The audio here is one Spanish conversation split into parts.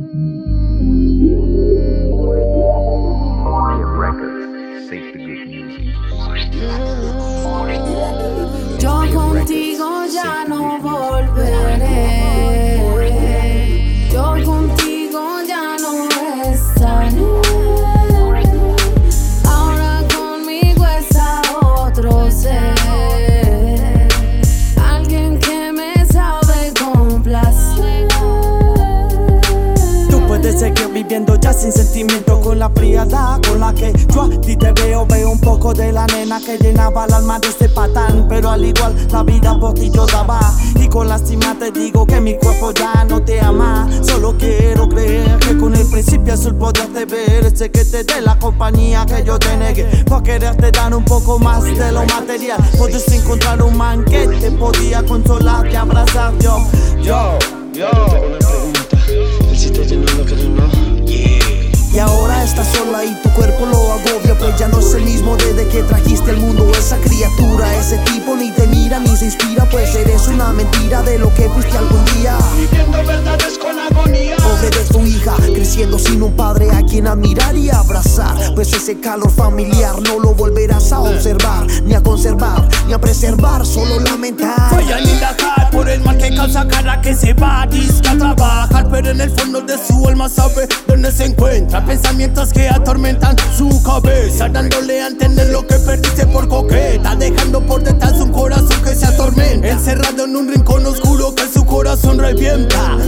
Mm-hmm. Viviendo ya sin sentimiento Con la frialdad con la que yo a ti te veo Veo un poco de la nena que llenaba el alma de ese patán Pero al igual la vida por ti yo daba. Y con lástima te digo que mi cuerpo ya no te ama Solo quiero creer que con el principio azul poderte ver Ese que te dé la compañía que yo te negué. Por quererte dar un poco más de lo material Puedes encontrar un man que te podía consolar y abrazar yo Yo, cuerpo lo agobia Pues ya no es el mismo desde que trajiste al mundo Esa criatura, ese tipo ni te mira ni se inspira Pues eres una mentira de lo que fuiste algún día creciendo sin un padre a quien admirar y abrazar Pues ese calor familiar no lo volverás a observar Ni a conservar, ni a preservar, solo lamentar. Voy a indagar por el mal que causa cara que se va a trabajar Pero en el fondo de su alma sabe dónde se encuentra. Pensamientos que atormentan su cabeza Dándole a entender lo que perdiste por coqueta Dejando por detrás un corazón que se atormenta. Encerrado en un rincón oscuro que su corazón Revienta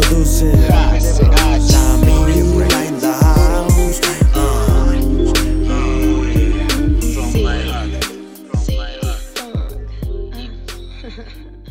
producing. I mean, in the house. From my heart. From my heart.